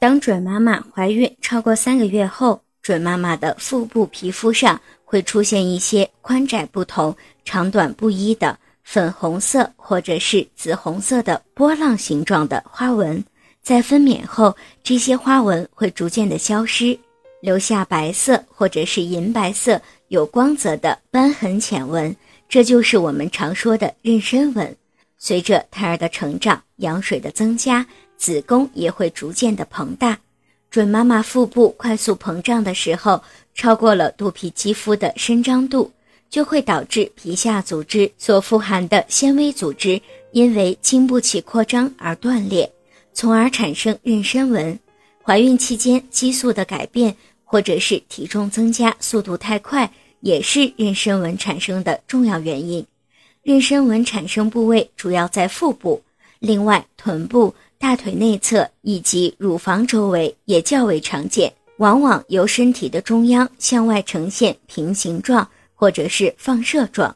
当准妈妈怀孕超过三个月后，准妈妈的腹部皮肤上会出现一些宽窄不同、长短不一的粉红色或者是紫红色的波浪形状的花纹。在分娩后，这些花纹会逐渐的消失，留下白色或者是银白色有光泽的斑痕浅纹，这就是我们常说的妊娠纹。随着胎儿的成长，羊水的增加，子宫也会逐渐的膨大。准妈妈腹部快速膨胀的时候，超过了肚皮肌肤的伸张度，就会导致皮下组织所富含的纤维组织因为经不起扩张而断裂。从而产生妊娠纹，怀孕期间激素的改变，或者是体重增加速度太快，也是妊娠纹产生的重要原因。妊娠纹产生部位主要在腹部，另外臀部、大腿内侧以及乳房周围也较为常见，往往由身体的中央向外呈现平行状或者是放射状。